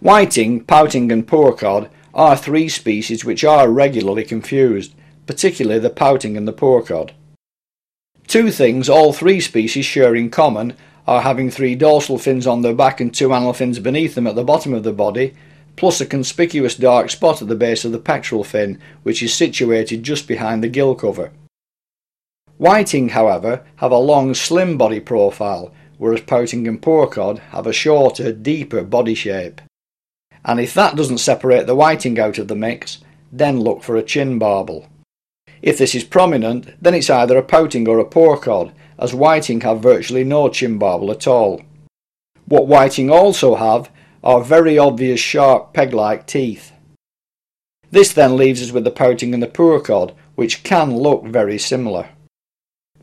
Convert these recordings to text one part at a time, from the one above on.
Whiting, pouting and poor cod are three species which are regularly confused, particularly the pouting and the poor cod. Two things all three species share in common are having three dorsal fins on their back and two anal fins beneath them at the bottom of the body, plus a conspicuous dark spot at the base of the pectoral fin, which is situated just behind the gill cover. Whiting, however, have a long, slim body profile, whereas pouting and poor cod have a shorter, deeper body shape. And if that doesn't separate the whiting out of the mix, then look for a chin barbel. If this is prominent, then it's either a pouting or a poor cod, as whiting have virtually no chin barbel at all. What whiting also have are very obvious sharp peg-like teeth. This then leaves us with the pouting and the poor cod, which can look very similar.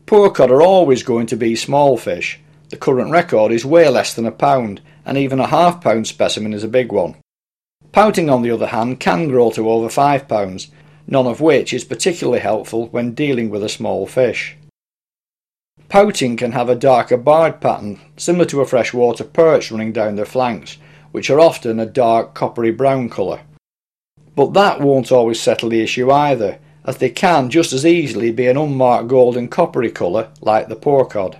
Poor cod are always going to be small fish. The current record is way less than a pound, and even a half pound specimen is a big one. Pouting on the other hand can grow to over five pounds, none of which is particularly helpful when dealing with a small fish. Pouting can have a darker barred pattern, similar to a freshwater perch running down their flanks, which are often a dark coppery brown colour. But that won't always settle the issue either, as they can just as easily be an unmarked golden coppery colour like the poor cod.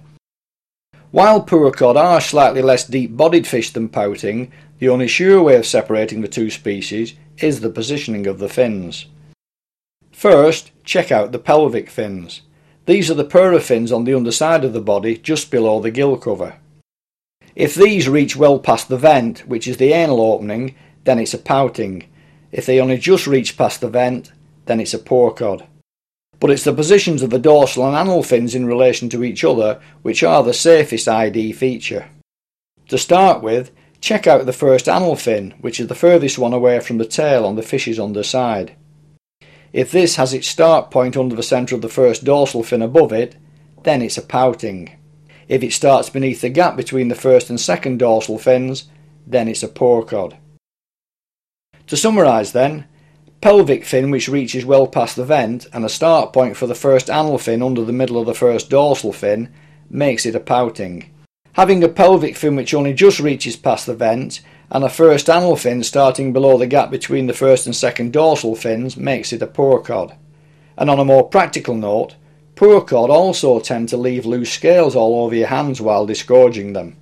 While poor cod are slightly less deep-bodied fish than pouting, the only sure way of separating the two species is the positioning of the fins. First, check out the pelvic fins. These are the pura fins on the underside of the body just below the gill cover. If these reach well past the vent, which is the anal opening, then it's a pouting. If they only just reach past the vent, then it's a poor cod. But it's the positions of the dorsal and anal fins in relation to each other which are the safest ID feature. To start with, check out the first anal fin, which is the furthest one away from the tail on the fish's underside. If this has its start point under the centre of the first dorsal fin above it, then it's a pouting. If it starts beneath the gap between the first and second dorsal fins, then it's a poor cod. To summarise then, pelvic fin which reaches well past the vent and a start point for the first anal fin under the middle of the first dorsal fin makes it a pouting. Having a pelvic fin which only just reaches past the vent and a first anal fin starting below the gap between the first and second dorsal fins makes it a poor cod. And on a more practical note, poor cod also tend to leave loose scales all over your hands while disgorging them.